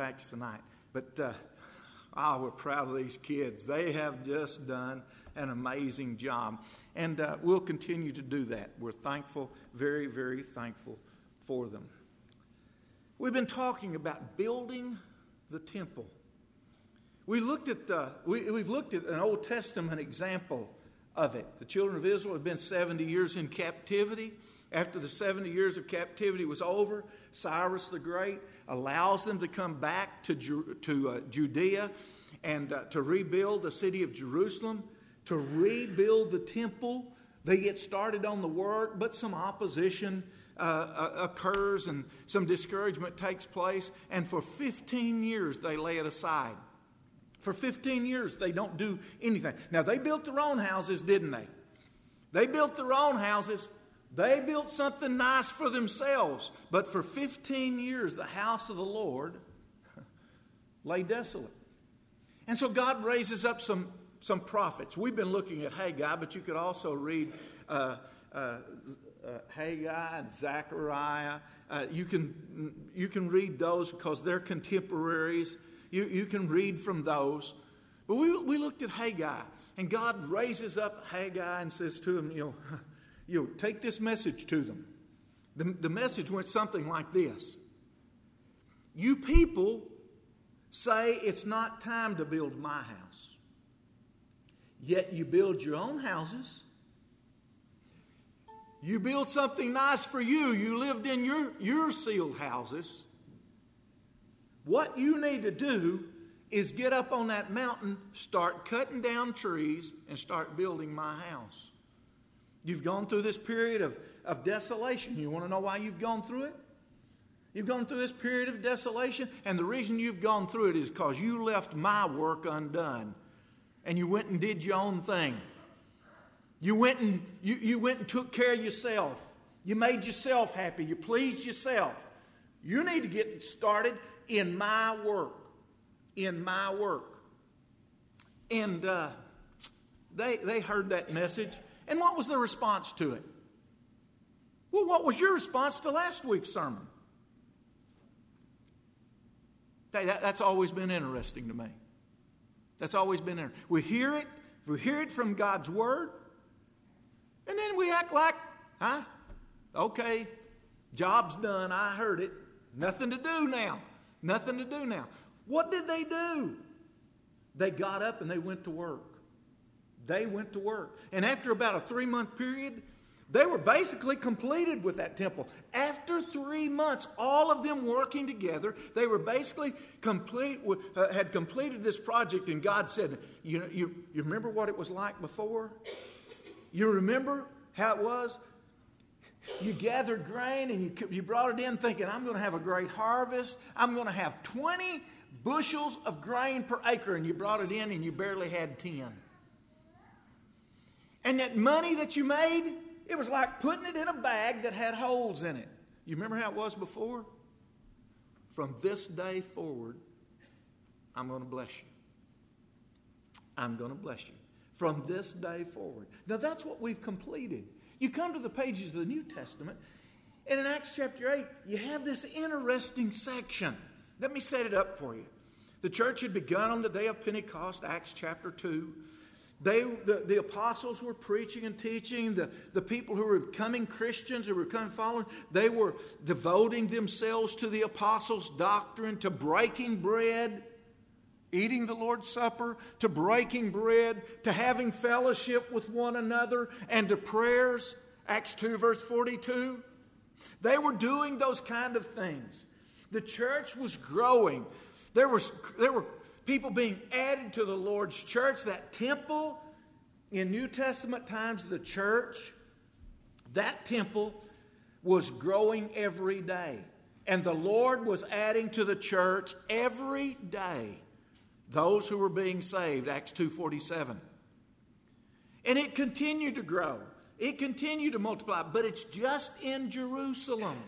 Acts tonight. But uh, oh, we're proud of these kids. They have just done an amazing job. And uh, we'll continue to do that. We're thankful, very, very thankful for them. We've been talking about building the temple. We looked at the, we, we've looked at an Old Testament example of it. The children of Israel had been 70 years in captivity. After the 70 years of captivity was over, Cyrus the Great allows them to come back to, Ju- to uh, Judea and uh, to rebuild the city of Jerusalem, to rebuild the temple. They get started on the work, but some opposition uh, uh occurs and some discouragement takes place. And for 15 years, they lay it aside. For 15 years, they don't do anything. Now, they built their own houses, didn't they? They built their own houses. They built something nice for themselves, but for 15 years, the house of the Lord lay desolate. And so God raises up some, some prophets. We've been looking at Haggai, but you could also read uh, uh, uh, Haggai and Zechariah. Uh, you, can, you can read those because they're contemporaries. You, you can read from those. But we, we looked at Haggai, and God raises up Haggai and says to him, you know, you know, take this message to them. The, the message went something like this You people say it's not time to build my house, yet you build your own houses. You build something nice for you. You lived in your, your sealed houses. What you need to do is get up on that mountain, start cutting down trees, and start building my house. You've gone through this period of, of desolation. You want to know why you've gone through it? You've gone through this period of desolation, and the reason you've gone through it is because you left my work undone and you went and did your own thing. You went and you, you went and took care of yourself. You made yourself happy. You pleased yourself. You need to get started in my work. In my work. And uh, they, they heard that message and what was the response to it? Well, what was your response to last week's sermon? That's always been interesting to me. That's always been interesting. We hear it, we hear it from God's Word, and then we act like, huh? Okay, job's done, I heard it. Nothing to do now. Nothing to do now. What did they do? They got up and they went to work. They went to work. And after about a three month period, they were basically completed with that temple. After three months, all of them working together, they were basically complete, uh, had completed this project. And God said, you, know, you, you remember what it was like before? You remember how it was? You gathered grain and you, you brought it in thinking, I'm going to have a great harvest. I'm going to have 20 bushels of grain per acre. And you brought it in and you barely had 10. And that money that you made, it was like putting it in a bag that had holes in it. You remember how it was before? From this day forward, I'm going to bless you. I'm going to bless you. From this day forward. Now, that's what we've completed. You come to the pages of the New Testament, and in Acts chapter 8, you have this interesting section. Let me set it up for you. The church had begun on the day of Pentecost, Acts chapter 2. They, the, the apostles were preaching and teaching. The, the people who were becoming Christians, who were becoming followers, they were devoting themselves to the apostles' doctrine, to breaking bread, eating the Lord's Supper, to breaking bread, to having fellowship with one another, and to prayers. Acts 2, verse 42. They were doing those kind of things. The church was growing. There, was, there were people being added to the Lord's church, that temple in New Testament times, the church, that temple was growing every day. And the Lord was adding to the church every day those who were being saved, Acts 2:47. And it continued to grow. It continued to multiply, but it's just in Jerusalem.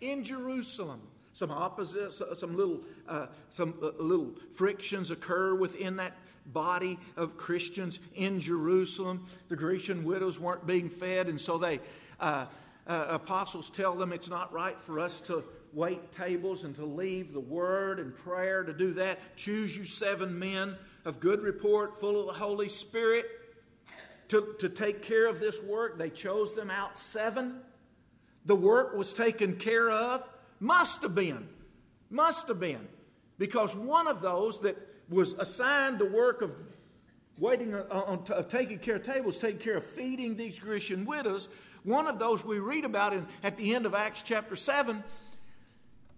In Jerusalem. Some opposites, some little, uh, some uh, little frictions occur within that body of Christians in Jerusalem. The Grecian widows weren't being fed, and so they uh, uh, apostles tell them it's not right for us to wait tables and to leave the word and prayer to do that. Choose you seven men of good report, full of the Holy Spirit, to, to take care of this work. They chose them out seven. The work was taken care of. Must have been. Must have been. Because one of those that was assigned the work of waiting uh, on, on, of taking care of tables, taking care of feeding these Grecian widows, one of those we read about in, at the end of Acts chapter 7,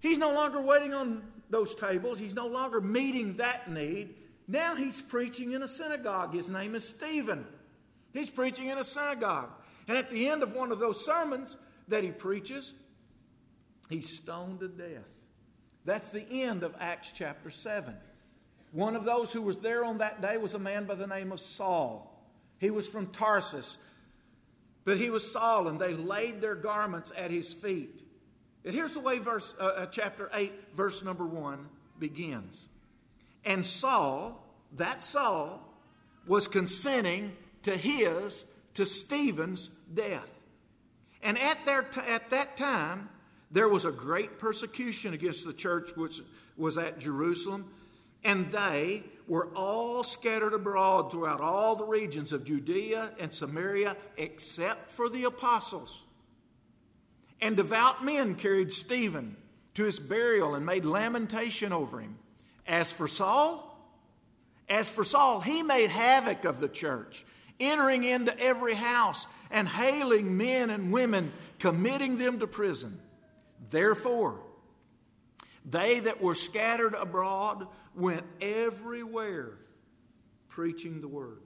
he's no longer waiting on those tables. He's no longer meeting that need. Now he's preaching in a synagogue. His name is Stephen. He's preaching in a synagogue. And at the end of one of those sermons that he preaches, he's stoned to death. That's the end of Acts chapter 7. One of those who was there on that day was a man by the name of Saul. He was from Tarsus, but he was Saul, and they laid their garments at his feet. And here's the way verse, uh, uh chapter 8, verse number 1 begins. And Saul, that Saul, was consenting to his, to Stephen's death. And at, their, at that time, there was a great persecution against the church which was at Jerusalem, and they were all scattered abroad throughout all the regions of Judea and Samaria, except for the apostles. And devout men carried Stephen to his burial and made lamentation over him. As for Saul, as for Saul, he made havoc of the church, entering into every house and hailing men and women, committing them to prison. Therefore, they that were scattered abroad went everywhere preaching the word.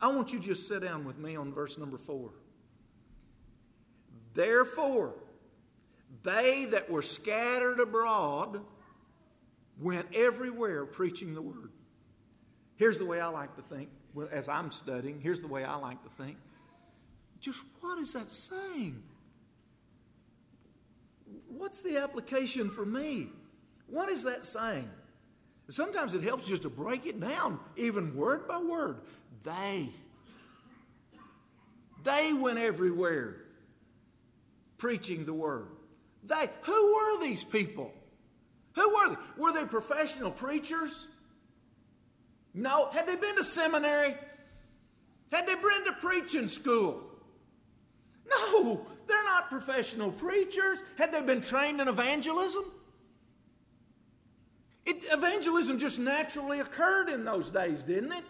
I want you to just sit down with me on verse number four. Therefore, they that were scattered abroad went everywhere preaching the word. Here's the way I like to think as I'm studying. Here's the way I like to think. Just what is that saying? What's the application for me? What is that saying? Sometimes it helps just to break it down, even word by word. They. They went everywhere preaching the word. They. Who were these people? Who were they? Were they professional preachers? No. Had they been to seminary? Had they been to preaching school? No, they're not professional preachers. Had they been trained in evangelism? It, evangelism just naturally occurred in those days, didn't it?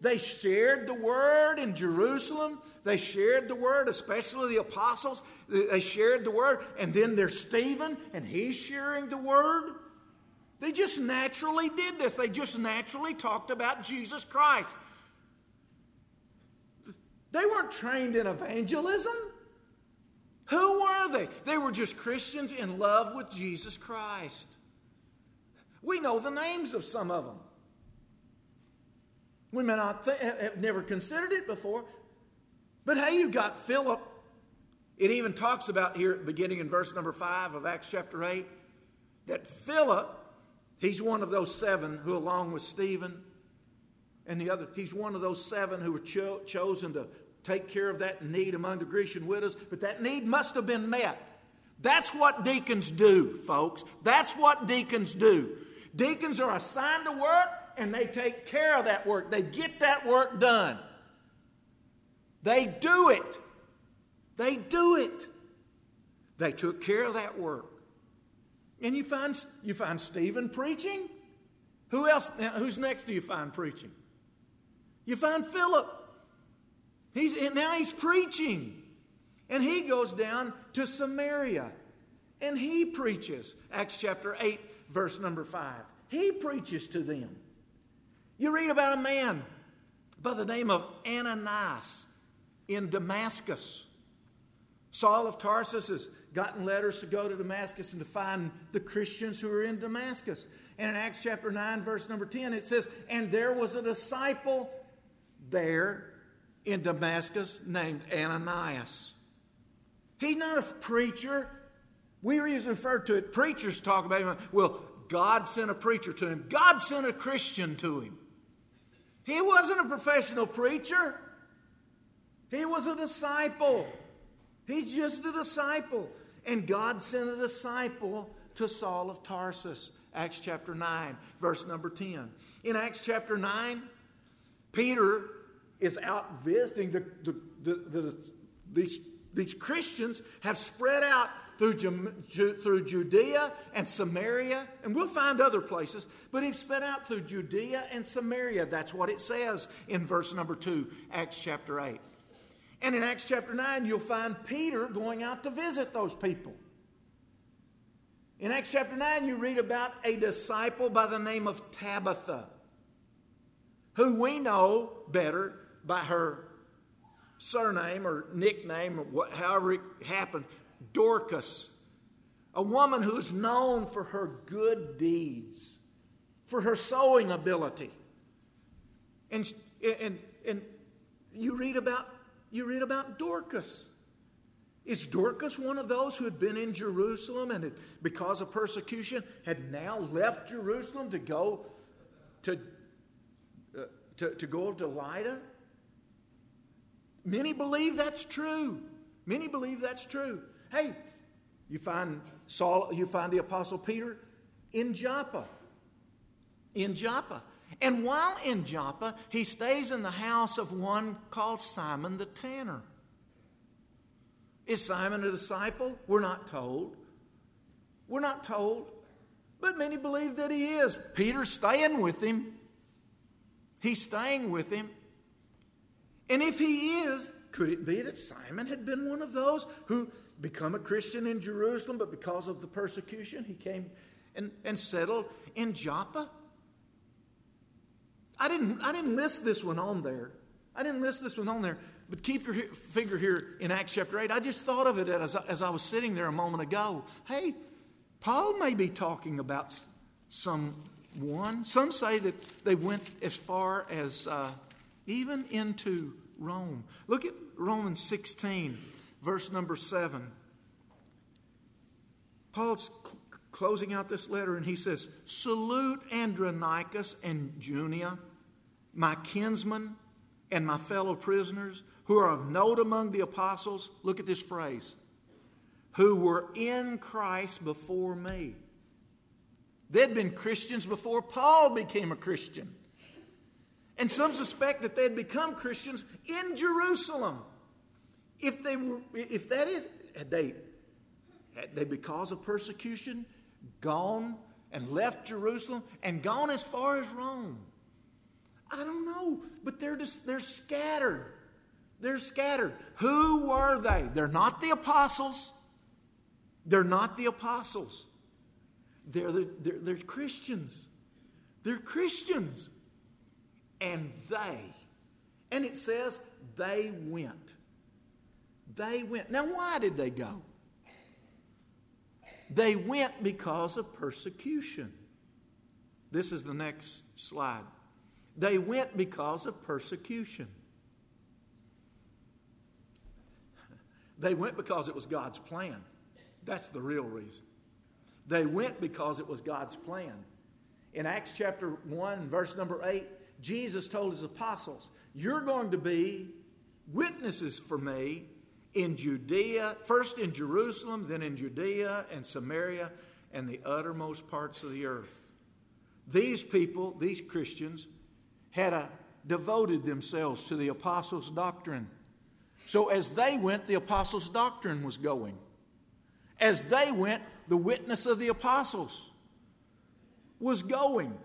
They shared the word in Jerusalem. They shared the word, especially the apostles. They shared the word. And then there's Stephen, and he's sharing the word. They just naturally did this. They just naturally talked about Jesus Christ. They weren't trained in evangelism. Who were they? They were just Christians in love with Jesus Christ. We know the names of some of them. We may not th- have eh, eh, never considered it before, but hey, you've got Philip. It even talks about here, beginning in verse number 5 of Acts chapter 8, that Philip, he's one of those seven who, along with Stephen and the other, he's one of those seven who were cho- chosen to take care of that need among the Grecian widows, but that need must have been met. That's what deacons do, folks. That's what deacons do. Deacons are assigned to work and they take care of that work. They get that work done. They do it. They do it. They took care of that work. And you find, you find Stephen preaching. Who else? Who's next do you find preaching? You find Philip. He's, now he's preaching. And he goes down to Samaria and he preaches. Acts chapter 8, verse number 5. He preaches to them. You read about a man by the name of Ananias in Damascus. Saul of Tarsus has gotten letters to go to Damascus and to find the Christians who are in Damascus. And in Acts chapter 9, verse number 10, it says, And there was a disciple there in Damascus named Ananias. He's not a preacher, we usually refer to it, preachers talk about him. Well, God sent a preacher to him, God sent a Christian to him. He wasn't a professional preacher, he was a disciple. He's just a disciple. And God sent a disciple to Saul of Tarsus. Acts chapter 9, verse number 10. In Acts chapter 9, Peter is out visiting. The, the, the, the, these, these Christians have spread out through, through Judea and Samaria, and we'll find other places, but he's spread out through Judea and Samaria. That's what it says in verse number 2, Acts chapter 8. And in Acts chapter 9, you'll find Peter going out to visit those people. In Acts chapter 9, you read about a disciple by the name of Tabitha, who we know better by her surname or nickname, or what, however it happened, Dorcas, a woman who's known for her good deeds, for her sewing ability. And, and, and you read about you read about Dorcas. Is Dorcas one of those who had been in Jerusalem and had, because of persecution had now left Jerusalem to go to, uh, to, to go to Lydda? Many believe that's true. Many believe that's true. Hey, you find Saul, you find the apostle Peter in Joppa. In Joppa. And while in Joppa, he stays in the house of one called Simon the tanner. Is Simon a disciple? We're not told. We're not told. But many believe that he is. Peter's staying with him. He's staying with him. And if he is, could it be that Simon had been one of those who become a Christian in Jerusalem, but because of the persecution, he came and, and settled in Joppa? I didn't, I didn't list this one on there. I didn't list this one on there, but keep your finger here in Acts chapter 8. I just thought of it as, as I was sitting there a moment ago. Hey, Paul may be talking about someone. Some say that they went as far as uh, even into Rome. Look at Romans 16, verse number 7. Paul's cl- closing out this letter and he says, Salute Andronicus and Junia, my kinsmen and my fellow prisoners, who are of note among the apostles. Look at this phrase who were in Christ before me. They'd been Christians before Paul became a Christian. And some suspect that they'd become Christians in Jerusalem. If they were, if that is, had they, had they because of persecution, gone and left Jerusalem and gone as far as Rome? I don't know, but they're just they're scattered. They're scattered. Who were they? They're not the apostles. They're not the apostles. They're, the, they're, they're Christians. They're Christians and they. And it says they went. They went. Now, why did they go? They went because of persecution. This is the next slide. They went because of persecution. They went because it was God's plan. That's the real reason. They went because it was God's plan. In Acts chapter 1, verse number 8, Jesus told his apostles, You're going to be witnesses for me in Judea, first in Jerusalem, then in Judea and Samaria and the uttermost parts of the earth. These people, these Christians, had a, devoted themselves to the apostles' doctrine. So as they went, the apostles' doctrine was going. As they went, the witness of the apostles was going.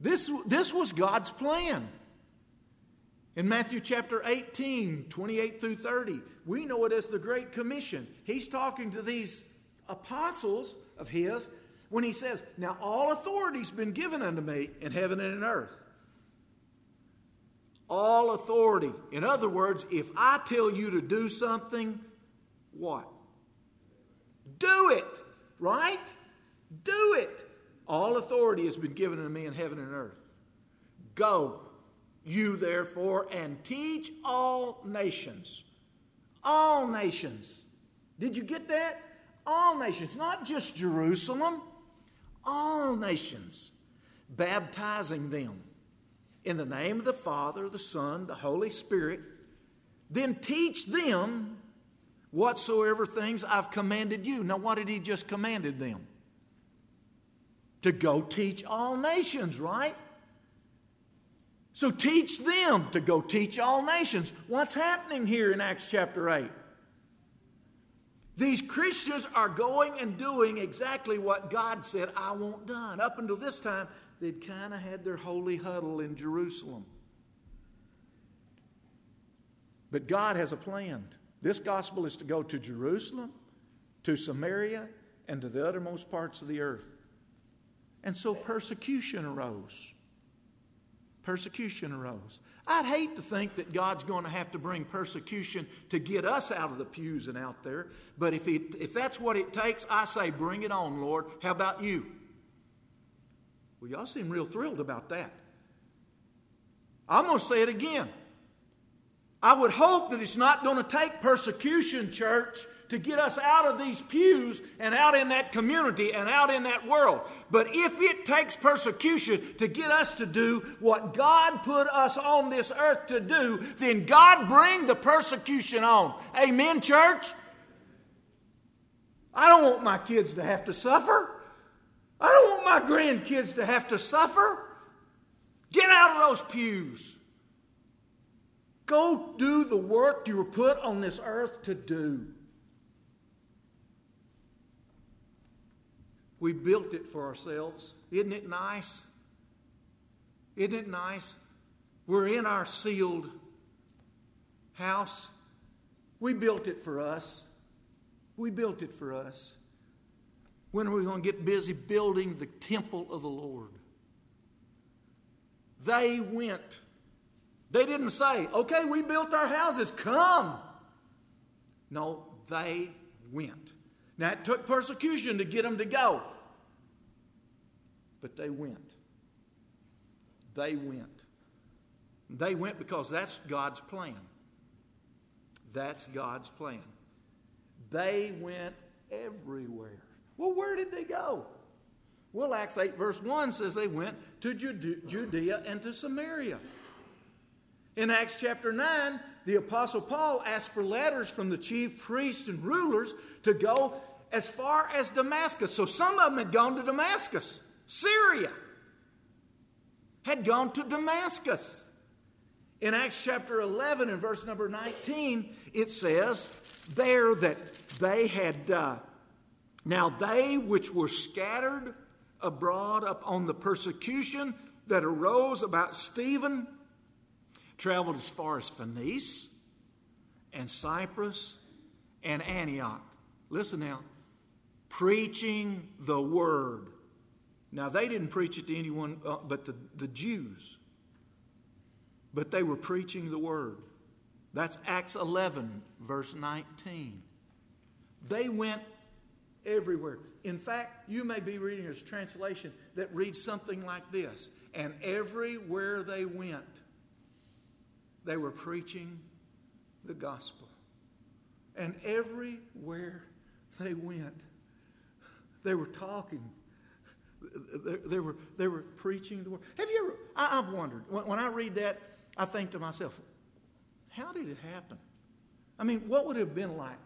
This, this was God's plan. In Matthew chapter 18, 28 through 30, we know it as the Great Commission. He's talking to these apostles of his when he says, Now all authority's been given unto me in heaven and in earth. All authority. In other words, if I tell you to do something, what? Do it, right? Do it. All authority has been given unto me in heaven and earth. Go, you therefore, and teach all nations. All nations. Did you get that? All nations, not just Jerusalem, all nations, baptizing them in the name of the Father, the Son, the Holy Spirit. Then teach them whatsoever things I've commanded you. Now, what did he just commanded them? To go teach all nations, right? So teach them to go teach all nations. What's happening here in Acts chapter 8? These Christians are going and doing exactly what God said, I want done. Up until this time, they'd kind of had their holy huddle in Jerusalem. But God has a plan. This gospel is to go to Jerusalem, to Samaria, and to the uttermost parts of the earth. And so persecution arose. Persecution arose. I'd hate to think that God's going to have to bring persecution to get us out of the pews and out there. But if, it, if that's what it takes, I say, bring it on, Lord. How about you? Well, y'all seem real thrilled about that. I'm going to say it again. I would hope that it's not going to take persecution, church, to get us out of these pews and out in that community and out in that world. But if it takes persecution to get us to do what God put us on this earth to do, then God bring the persecution on. Amen, church? I don't want my kids to have to suffer. I don't want my grandkids to have to suffer. Get out of those pews. Go do the work you were put on this earth to do. We built it for ourselves. Isn't it nice? Isn't it nice? We're in our sealed house. We built it for us. We built it for us. When are we going to get busy building the temple of the Lord? They went. They didn't say, okay, we built our houses, come. No, they went. Now, it took persecution to get them to go. But they went. They went. They went because that's God's plan. That's God's plan. They went everywhere. Well, where did they go? Well, Acts 8, verse 1 says they went to Judea and to Samaria. In Acts chapter 9, the Apostle Paul asked for letters from the chief priests and rulers to go as far as Damascus. So some of them had gone to Damascus. Syria had gone to Damascus. In Acts chapter 11 and verse number 19, it says there that they had, uh, now they which were scattered abroad upon the persecution that arose about Stephen traveled as far as Phoenice and Cyprus and Antioch. Listen now, preaching the word now, they didn't preach it to anyone uh, but the, the Jews, but they were preaching the word. That's Acts 11, verse 19. They went everywhere. In fact, you may be reading a translation that reads something like this And everywhere they went, they were preaching the gospel. And everywhere they went, they were talking they, were, they were preaching the word. Have you ever, I, have wondered, when, when I read that, I think to myself, how did it happen? I mean, what would it have been like?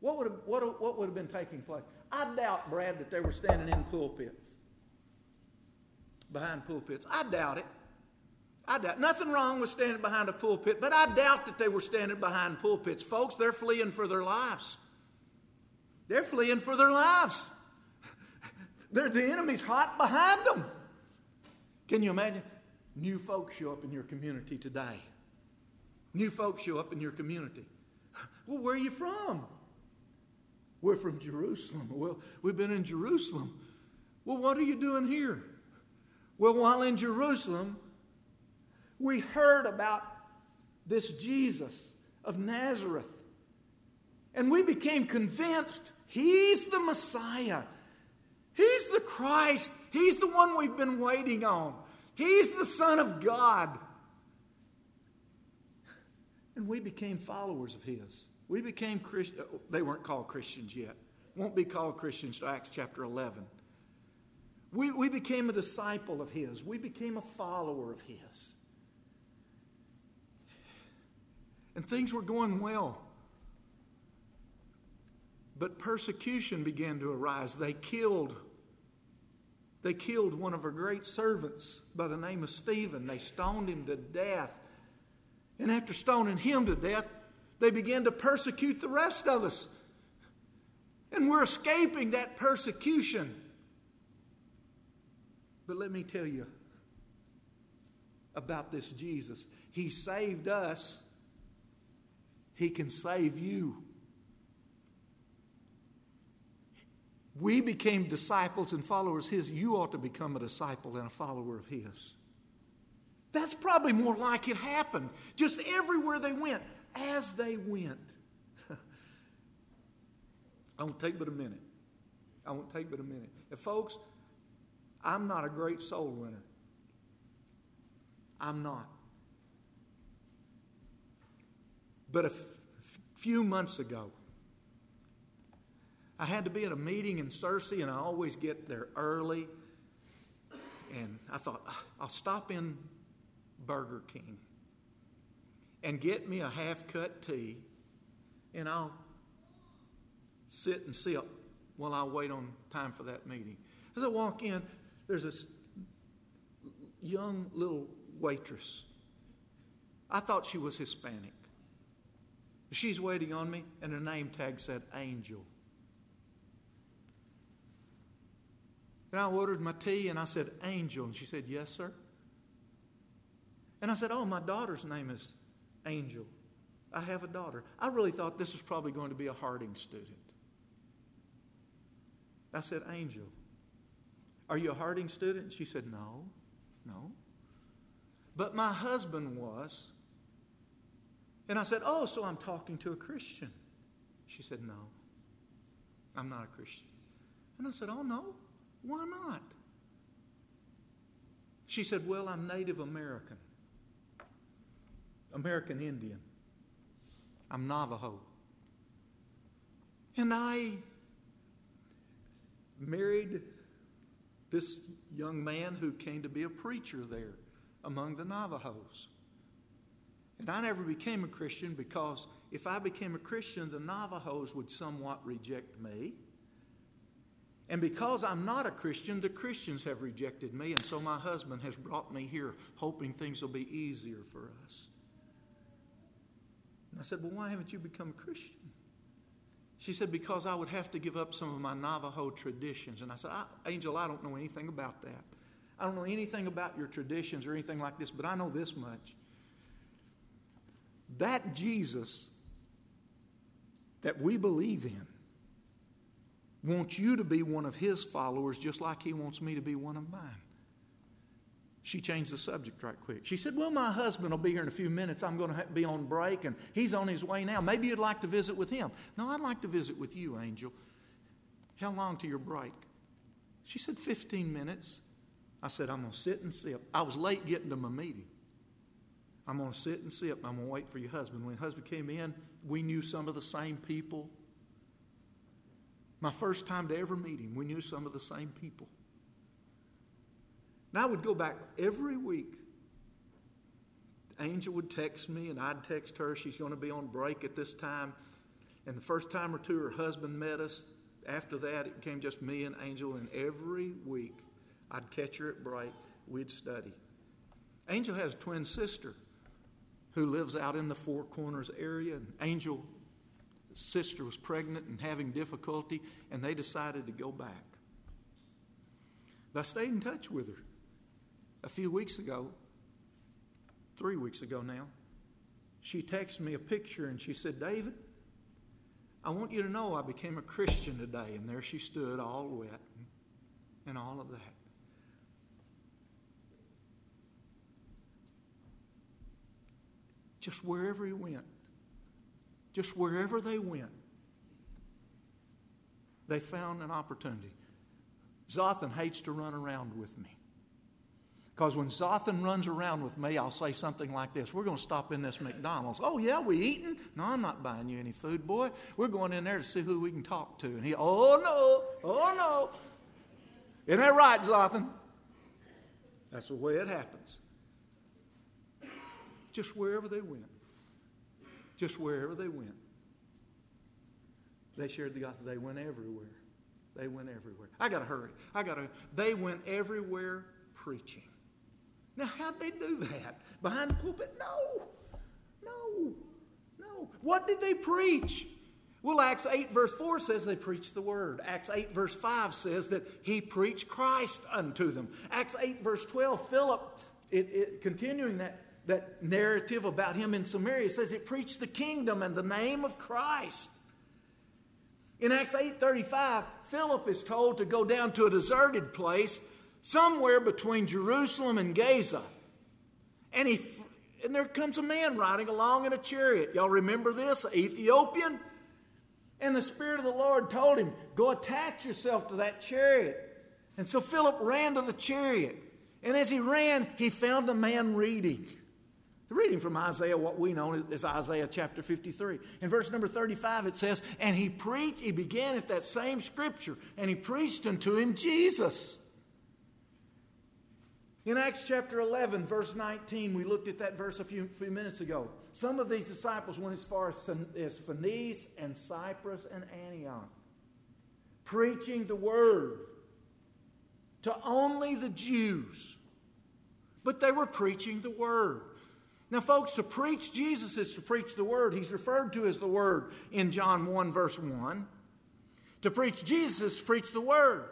What would have, what, what would have been taking place? I doubt, Brad, that they were standing in pulpits, behind pulpits. I doubt it. I doubt. Nothing wrong with standing behind a pulpit, but I doubt that they were standing behind pulpits. Folks, they're fleeing for their lives. They're fleeing for their lives. They're, the enemy's hot behind them. Can you imagine? New folks show up in your community today. New folks show up in your community. Well, where are you from? We're from Jerusalem. Well, we've been in Jerusalem. Well, what are you doing here? Well, while in Jerusalem, we heard about this Jesus of Nazareth. And we became convinced he's the Messiah. He's the Christ. He's the one we've been waiting on. He's the Son of God. And we became followers of His. We became Christians. Uh, they weren't called Christians yet. Won't be called Christians to Acts chapter 11. We, we became a disciple of His. We became a follower of His. And things were going well. But persecution began to arise. They killed they killed one of her great servants by the name of Stephen. They stoned him to death. And after stoning him to death, they began to persecute the rest of us. And we're escaping that persecution. But let me tell you about this Jesus. He saved us, He can save you. We became disciples and followers His. You ought to become a disciple and a follower of His. That's probably more like it happened. Just everywhere they went, as they went. I won't take but a minute. I won't take but a minute. Folks, I'm not a great soul winner. I'm not. But a f- few months ago, I had to be at a meeting in Searcy, and I always get there early. And I thought, ah, I'll stop in Burger King and get me a half cut tea, and I'll sit and sip while I wait on time for that meeting. As I walk in, there's this young little waitress. I thought she was Hispanic. She's waiting on me, and her name tag said Angel. And I ordered my tea, and I said, Angel. And she said, Yes, sir. And I said, Oh, my daughter's name is Angel. I have a daughter. I really thought this was probably going to be a Harding student. I said, Angel, are you a Harding student? She said, No, no. But my husband was. And I said, Oh, so I'm talking to a Christian. She said, No, I'm not a Christian. And I said, Oh, no, why not? She said, Well, I'm Native American, American Indian, I'm Navajo. And I married this young man who came to be a preacher there among the Navajos. And I never became a Christian because if I became a Christian, the Navajos would somewhat reject me. And because I'm not a Christian, the Christians have rejected me, and so my husband has brought me here hoping things will be easier for us. And I said, Well, why haven't you become a Christian? She said, Because I would have to give up some of my Navajo traditions. And I said, I, Angel, I don't know anything about that. I don't know anything about your traditions or anything like this, but I know this much. That Jesus that we believe in wants you to be one of his followers just like he wants me to be one of mine. She changed the subject right quick. She said, Well, my husband will be here in a few minutes. I'm going to be on break, and he's on his way now. Maybe you'd like to visit with him. No, I'd like to visit with you, Angel. How long to your break? She said, 15 minutes. I said, I'm going to sit and sip. I was late getting to my meeting. I'm going to sit and sip. I'm going to wait for your husband. When husband came in, we knew some of the same people. My first time to ever meet him, we knew some of the same people. And I would go back every week. Angel would text me, and I'd text her. She's going to be on break at this time. And the first time or two, her husband met us. After that, it became just me and Angel. And every week, I'd catch her at break. We'd study. Angel has a twin sister who lives out in the Four Corners area. And Angel's sister was pregnant and having difficulty, and they decided to go back. But I stayed in touch with her a few weeks ago, three weeks ago now, she texted me a picture and she said, David, I want you to know I became a Christian today. And there she stood, all wet and all of that. Just wherever he went, just wherever they went, they found an opportunity. Zothan hates to run around with me. Because when Zothan runs around with me, I'll say something like this We're going to stop in this McDonald's. Oh, yeah, we eating? No, I'm not buying you any food, boy. We're going in there to see who we can talk to. And he, oh, no, oh, no. Isn't that right, Zothan? That's the way it happens. Just wherever they went. Just wherever they went. They shared the gospel. They went everywhere. They went everywhere. I got to hurry. I got to. They went everywhere preaching. Now, how'd they do that? Behind the pulpit? No. No. No. What did they preach? Well, Acts 8, verse 4 says they preached the word. Acts 8, verse 5 says that he preached Christ unto them. Acts 8, verse 12, Philip, it, it, continuing that, that narrative about him in Samaria, says he preached the kingdom and the name of Christ. In Acts 8:35, Philip is told to go down to a deserted place somewhere between Jerusalem and Gaza. And he and there comes a man riding along in a chariot. Y'all remember this? An Ethiopian? And the Spirit of the Lord told him, Go attach yourself to that chariot. And so Philip ran to the chariot. And as he ran, he found a man reading. Reading from Isaiah, what we know as Isaiah chapter 53. In verse number 35, it says, And he preached, he began at that same scripture, and he preached unto him Jesus. In Acts chapter 11, verse 19, we looked at that verse a few, few minutes ago. Some of these disciples went as far as, as Phoenice and Cyprus and Antioch, preaching the word to only the Jews. But they were preaching the word. Now, folks, to preach Jesus is to preach the word. He's referred to as the word in John 1, verse 1. To preach Jesus is to preach the word.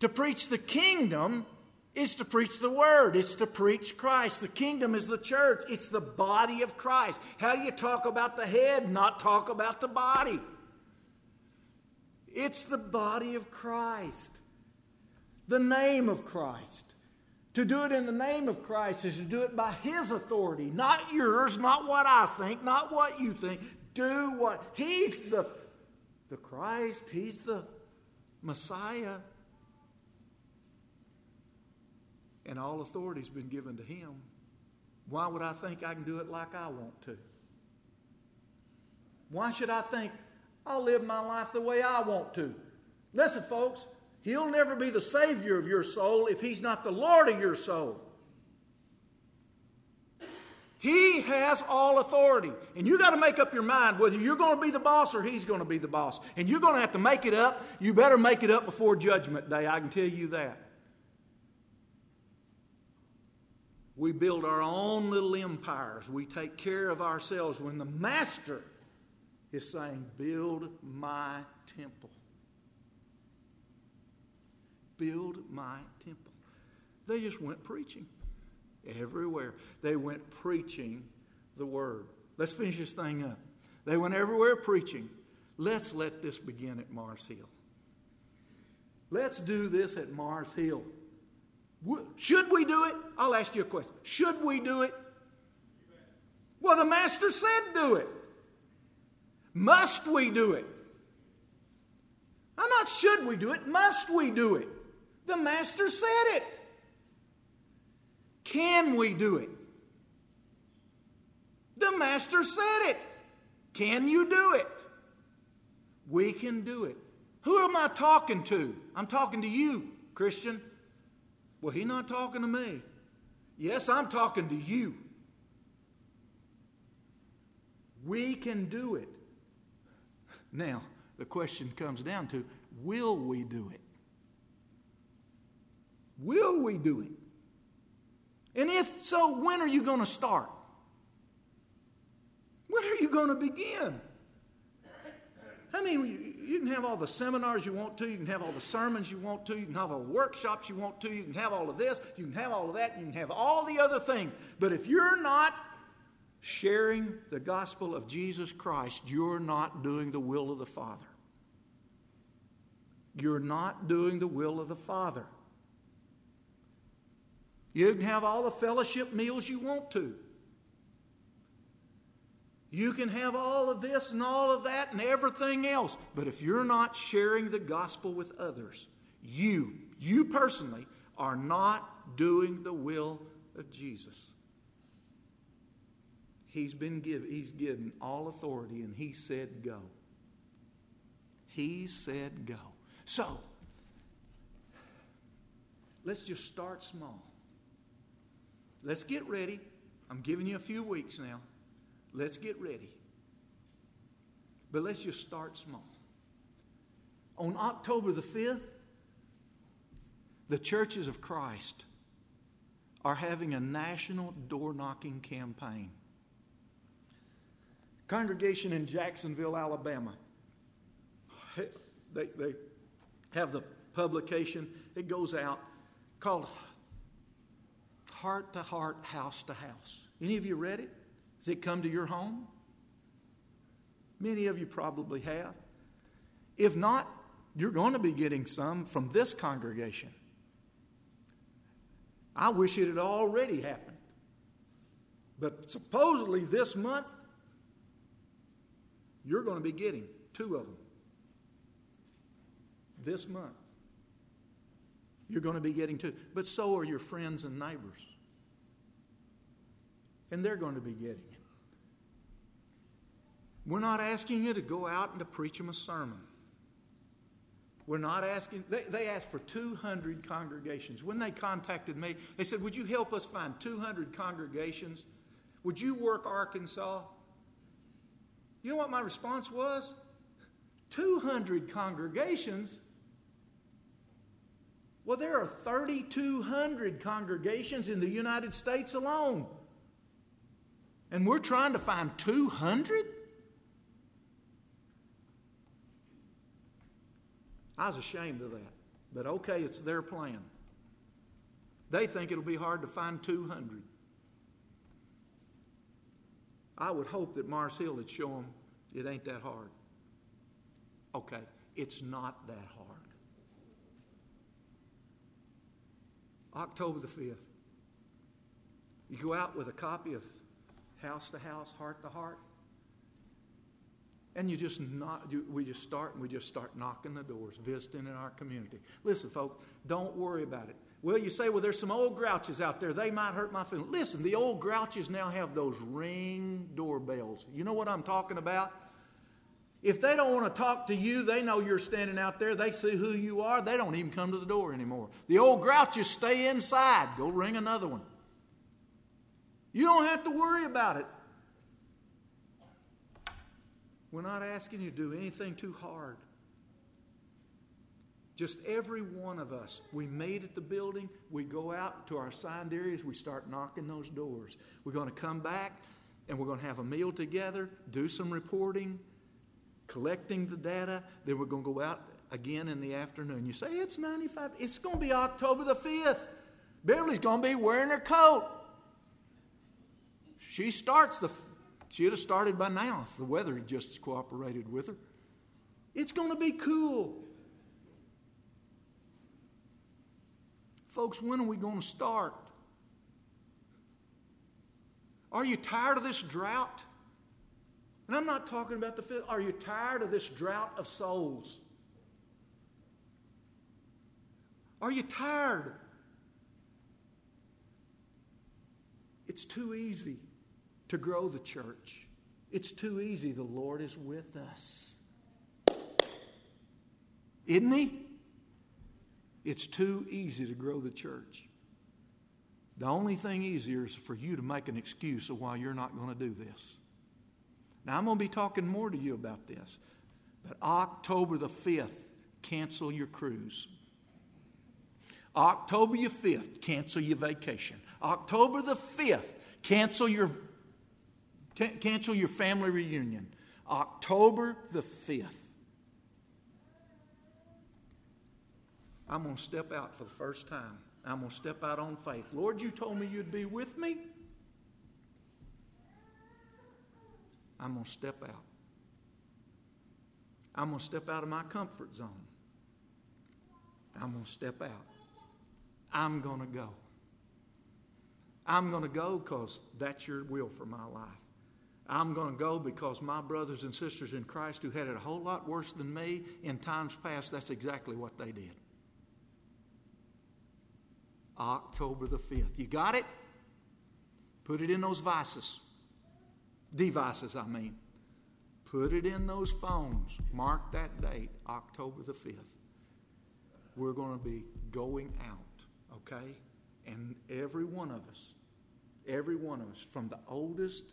To preach the kingdom is to preach the word, it's to preach Christ. The kingdom is the church, it's the body of Christ. How do you talk about the head, not talk about the body? It's the body of Christ, the name of Christ. To do it in the name of Christ is to do it by His authority, not yours, not what I think, not what you think. Do what He's the, the Christ, He's the Messiah and all authority's been given to him. Why would I think I can do it like I want to? Why should I think I'll live my life the way I want to? Listen, folks, he'll never be the Savior of your soul if he's not the Lord of your soul. He has all authority. And you got to make up your mind whether you're going to be the boss or he's going to be the boss. And you're going to have to make it up. You better make it up before Judgment Day. I can tell you that. We build our own little empires. We take care of ourselves when the Master is saying, Build my temple. Build my temple. They just went preaching everywhere. They went preaching the word. Let's finish this thing up. They went everywhere preaching. Let's let this begin at Mars Hill. Let's do this at Mars Hill. Should we do it? I'll ask you a question. Should we do it? Well, the Master said do it. Must we do it? I'm not should we do it, must we do it? The Master said it. Can we do it? The Master said it. Can you do it? We can do it. Who am I talking to? I'm talking to you, Christian. Well, he's not talking to me. Yes, I'm talking to you. We can do it. Now, the question comes down to will we do it? Will we do it? And if so, when are you going to start? When are you going to begin? I mean, you can have all the seminars you want to, you can have all the sermons you want to, you can have all the workshops you want to, you can have all of this, you can have all of that, you can have all the other things. But if you're not sharing the gospel of Jesus Christ, you're not doing the will of the Father. You're not doing the will of the Father. You can have all the fellowship meals you want to. You can have all of this and all of that and everything else. But if you're not sharing the gospel with others, you, you personally, are not doing the will of Jesus. He's been given, he's given all authority and he said go. He said go. So, let's just start small. Let's get ready. I'm giving you a few weeks now. Let's get ready. But let's just start small. On October the 5th, the churches of Christ are having a national door knocking campaign. Congregation in Jacksonville, Alabama, they, they have the publication, it goes out called Heart to Heart, House to House. Any of you read it? Has it come to your home? Many of you probably have. If not, you're going to be getting some from this congregation. I wish it had already happened. But supposedly this month, you're going to be getting two of them. This month. You're going to be getting two. But so are your friends and neighbors. And they're going to be getting it. We're not asking you to go out and to preach them a sermon. We're not asking, they, they asked for 200 congregations. When they contacted me, they said, Would you help us find 200 congregations? Would you work Arkansas? You know what my response was? 200 congregations? Well, there are 3,200 congregations in the United States alone. And we're trying to find 200? I was ashamed of that. But okay, it's their plan. They think it'll be hard to find 200. I would hope that Mars Hill would show them it ain't that hard. Okay, it's not that hard. October the 5th. You go out with a copy of House to House, Heart to Heart. And you just not, you, we just start and we just start knocking the doors, visiting in our community. Listen, folks, don't worry about it. Well, you say, well, there's some old grouches out there. They might hurt my feelings. Listen, the old grouches now have those ring doorbells. You know what I'm talking about? If they don't want to talk to you, they know you're standing out there. They see who you are. They don't even come to the door anymore. The old grouches stay inside. Go ring another one. You don't have to worry about it. We're not asking you to do anything too hard. Just every one of us, we meet at the building, we go out to our assigned areas, we start knocking those doors. We're going to come back and we're going to have a meal together, do some reporting, collecting the data, then we're going to go out again in the afternoon. You say, it's 95, it's going to be October the 5th. Beverly's going to be wearing her coat. She starts the She'd have started by now if the weather had just cooperated with her. It's going to be cool. Folks, when are we going to start? Are you tired of this drought? And I'm not talking about the. Are you tired of this drought of souls? Are you tired? It's too easy to grow the church. It's too easy. The Lord is with us. Isn't He? It's too easy to grow the church. The only thing easier is for you to make an excuse of why you're not going to do this. Now, I'm going to be talking more to you about this, but October the 5th, cancel your cruise. October the 5th, cancel your vacation. October the 5th, cancel your Cancel your family reunion. October the 5th. I'm going to step out for the first time. I'm going to step out on faith. Lord, you told me you'd be with me. I'm going to step out. I'm going to step out of my comfort zone. I'm going to step out. I'm going to go. I'm going to go because that's your will for my life. I'm going to go because my brothers and sisters in Christ who had it a whole lot worse than me in times past, that's exactly what they did. October the 5th. You got it? Put it in those vices. Devices, I mean. Put it in those phones. Mark that date, October the 5th. We're going to be going out, okay? And every one of us, every one of us, from the oldest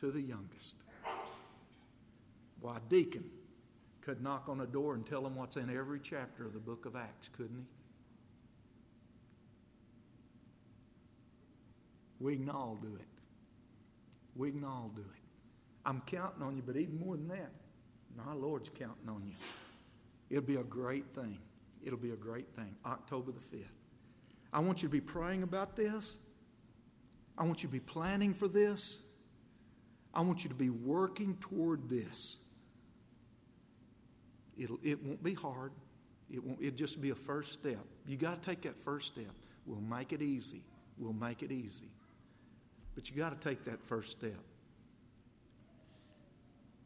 to the youngest. Why, deacon, could knock on a door and tell them what's in every chapter of the book of Acts, couldn't he? We can all do it. We can all do it. I'm counting on you, but even more than that, my Lord's counting on you. It'll be a great thing. It'll be a great thing. October the 5th. I want you to be praying about this. I want you to be planning for this. I want you to be working toward this. It'll, it won't be hard. It won't, it'll just be a first step. You got to take that first step. We'll make it easy. We'll make it easy. But you got to take that first step.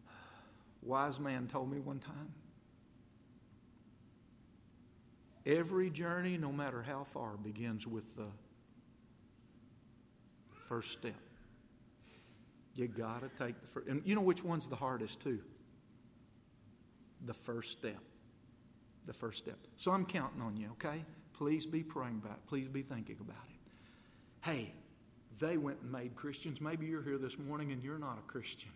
Wise man told me one time every journey, no matter how far, begins with the first step. You got to take the first. And you know which one's the hardest, too? The first step. The first step. So I'm counting on you, okay? Please be praying about it. Please be thinking about it. Hey, they went and made Christians. Maybe you're here this morning and you're not a Christian.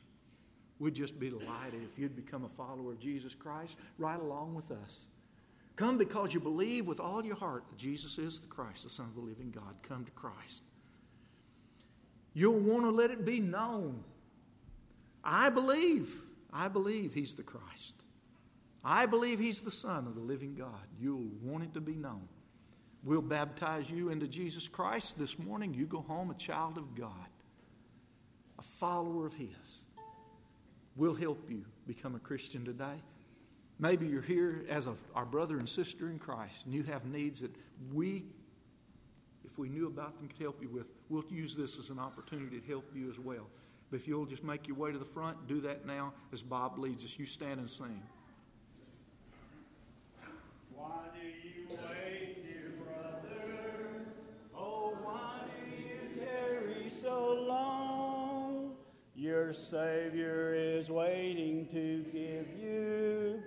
We'd just be delighted if you'd become a follower of Jesus Christ right along with us. Come because you believe with all your heart that Jesus is the Christ, the Son of the living God. Come to Christ. You'll want to let it be known. I believe. I believe He's the Christ. I believe He's the Son of the living God. You'll want it to be known. We'll baptize you into Jesus Christ this morning. You go home a child of God, a follower of His. We'll help you become a Christian today. Maybe you're here as a, our brother and sister in Christ, and you have needs that we if we knew about them, could help you with, we'll use this as an opportunity to help you as well. But if you'll just make your way to the front, do that now as Bob leads us. You stand and sing. Why do you wait, dear brother? Oh, why do you tarry so long? Your Savior is waiting to give you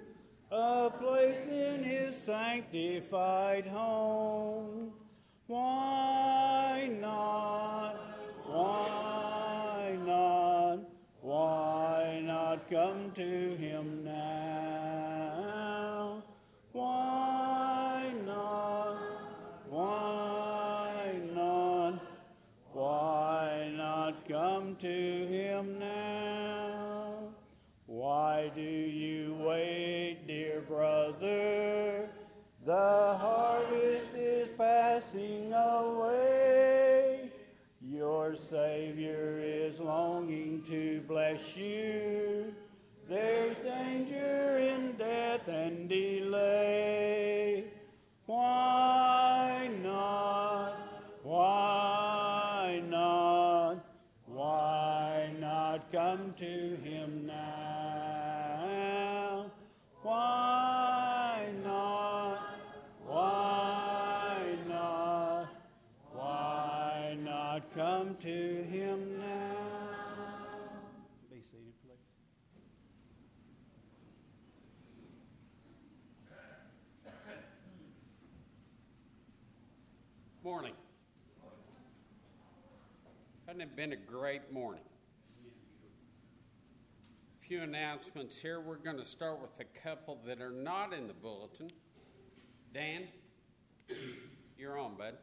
a place in His sanctified home. Why not? Why not? Why not come to him now? Why not? Why not? Why not come to him now? Why do you wait, dear brother? The harvest away. Your Savior is longing to bless you. There's danger in death and delay. Hasn't it been a great morning? A few announcements here. We're going to start with a couple that are not in the bulletin. Dan, you're on, bud.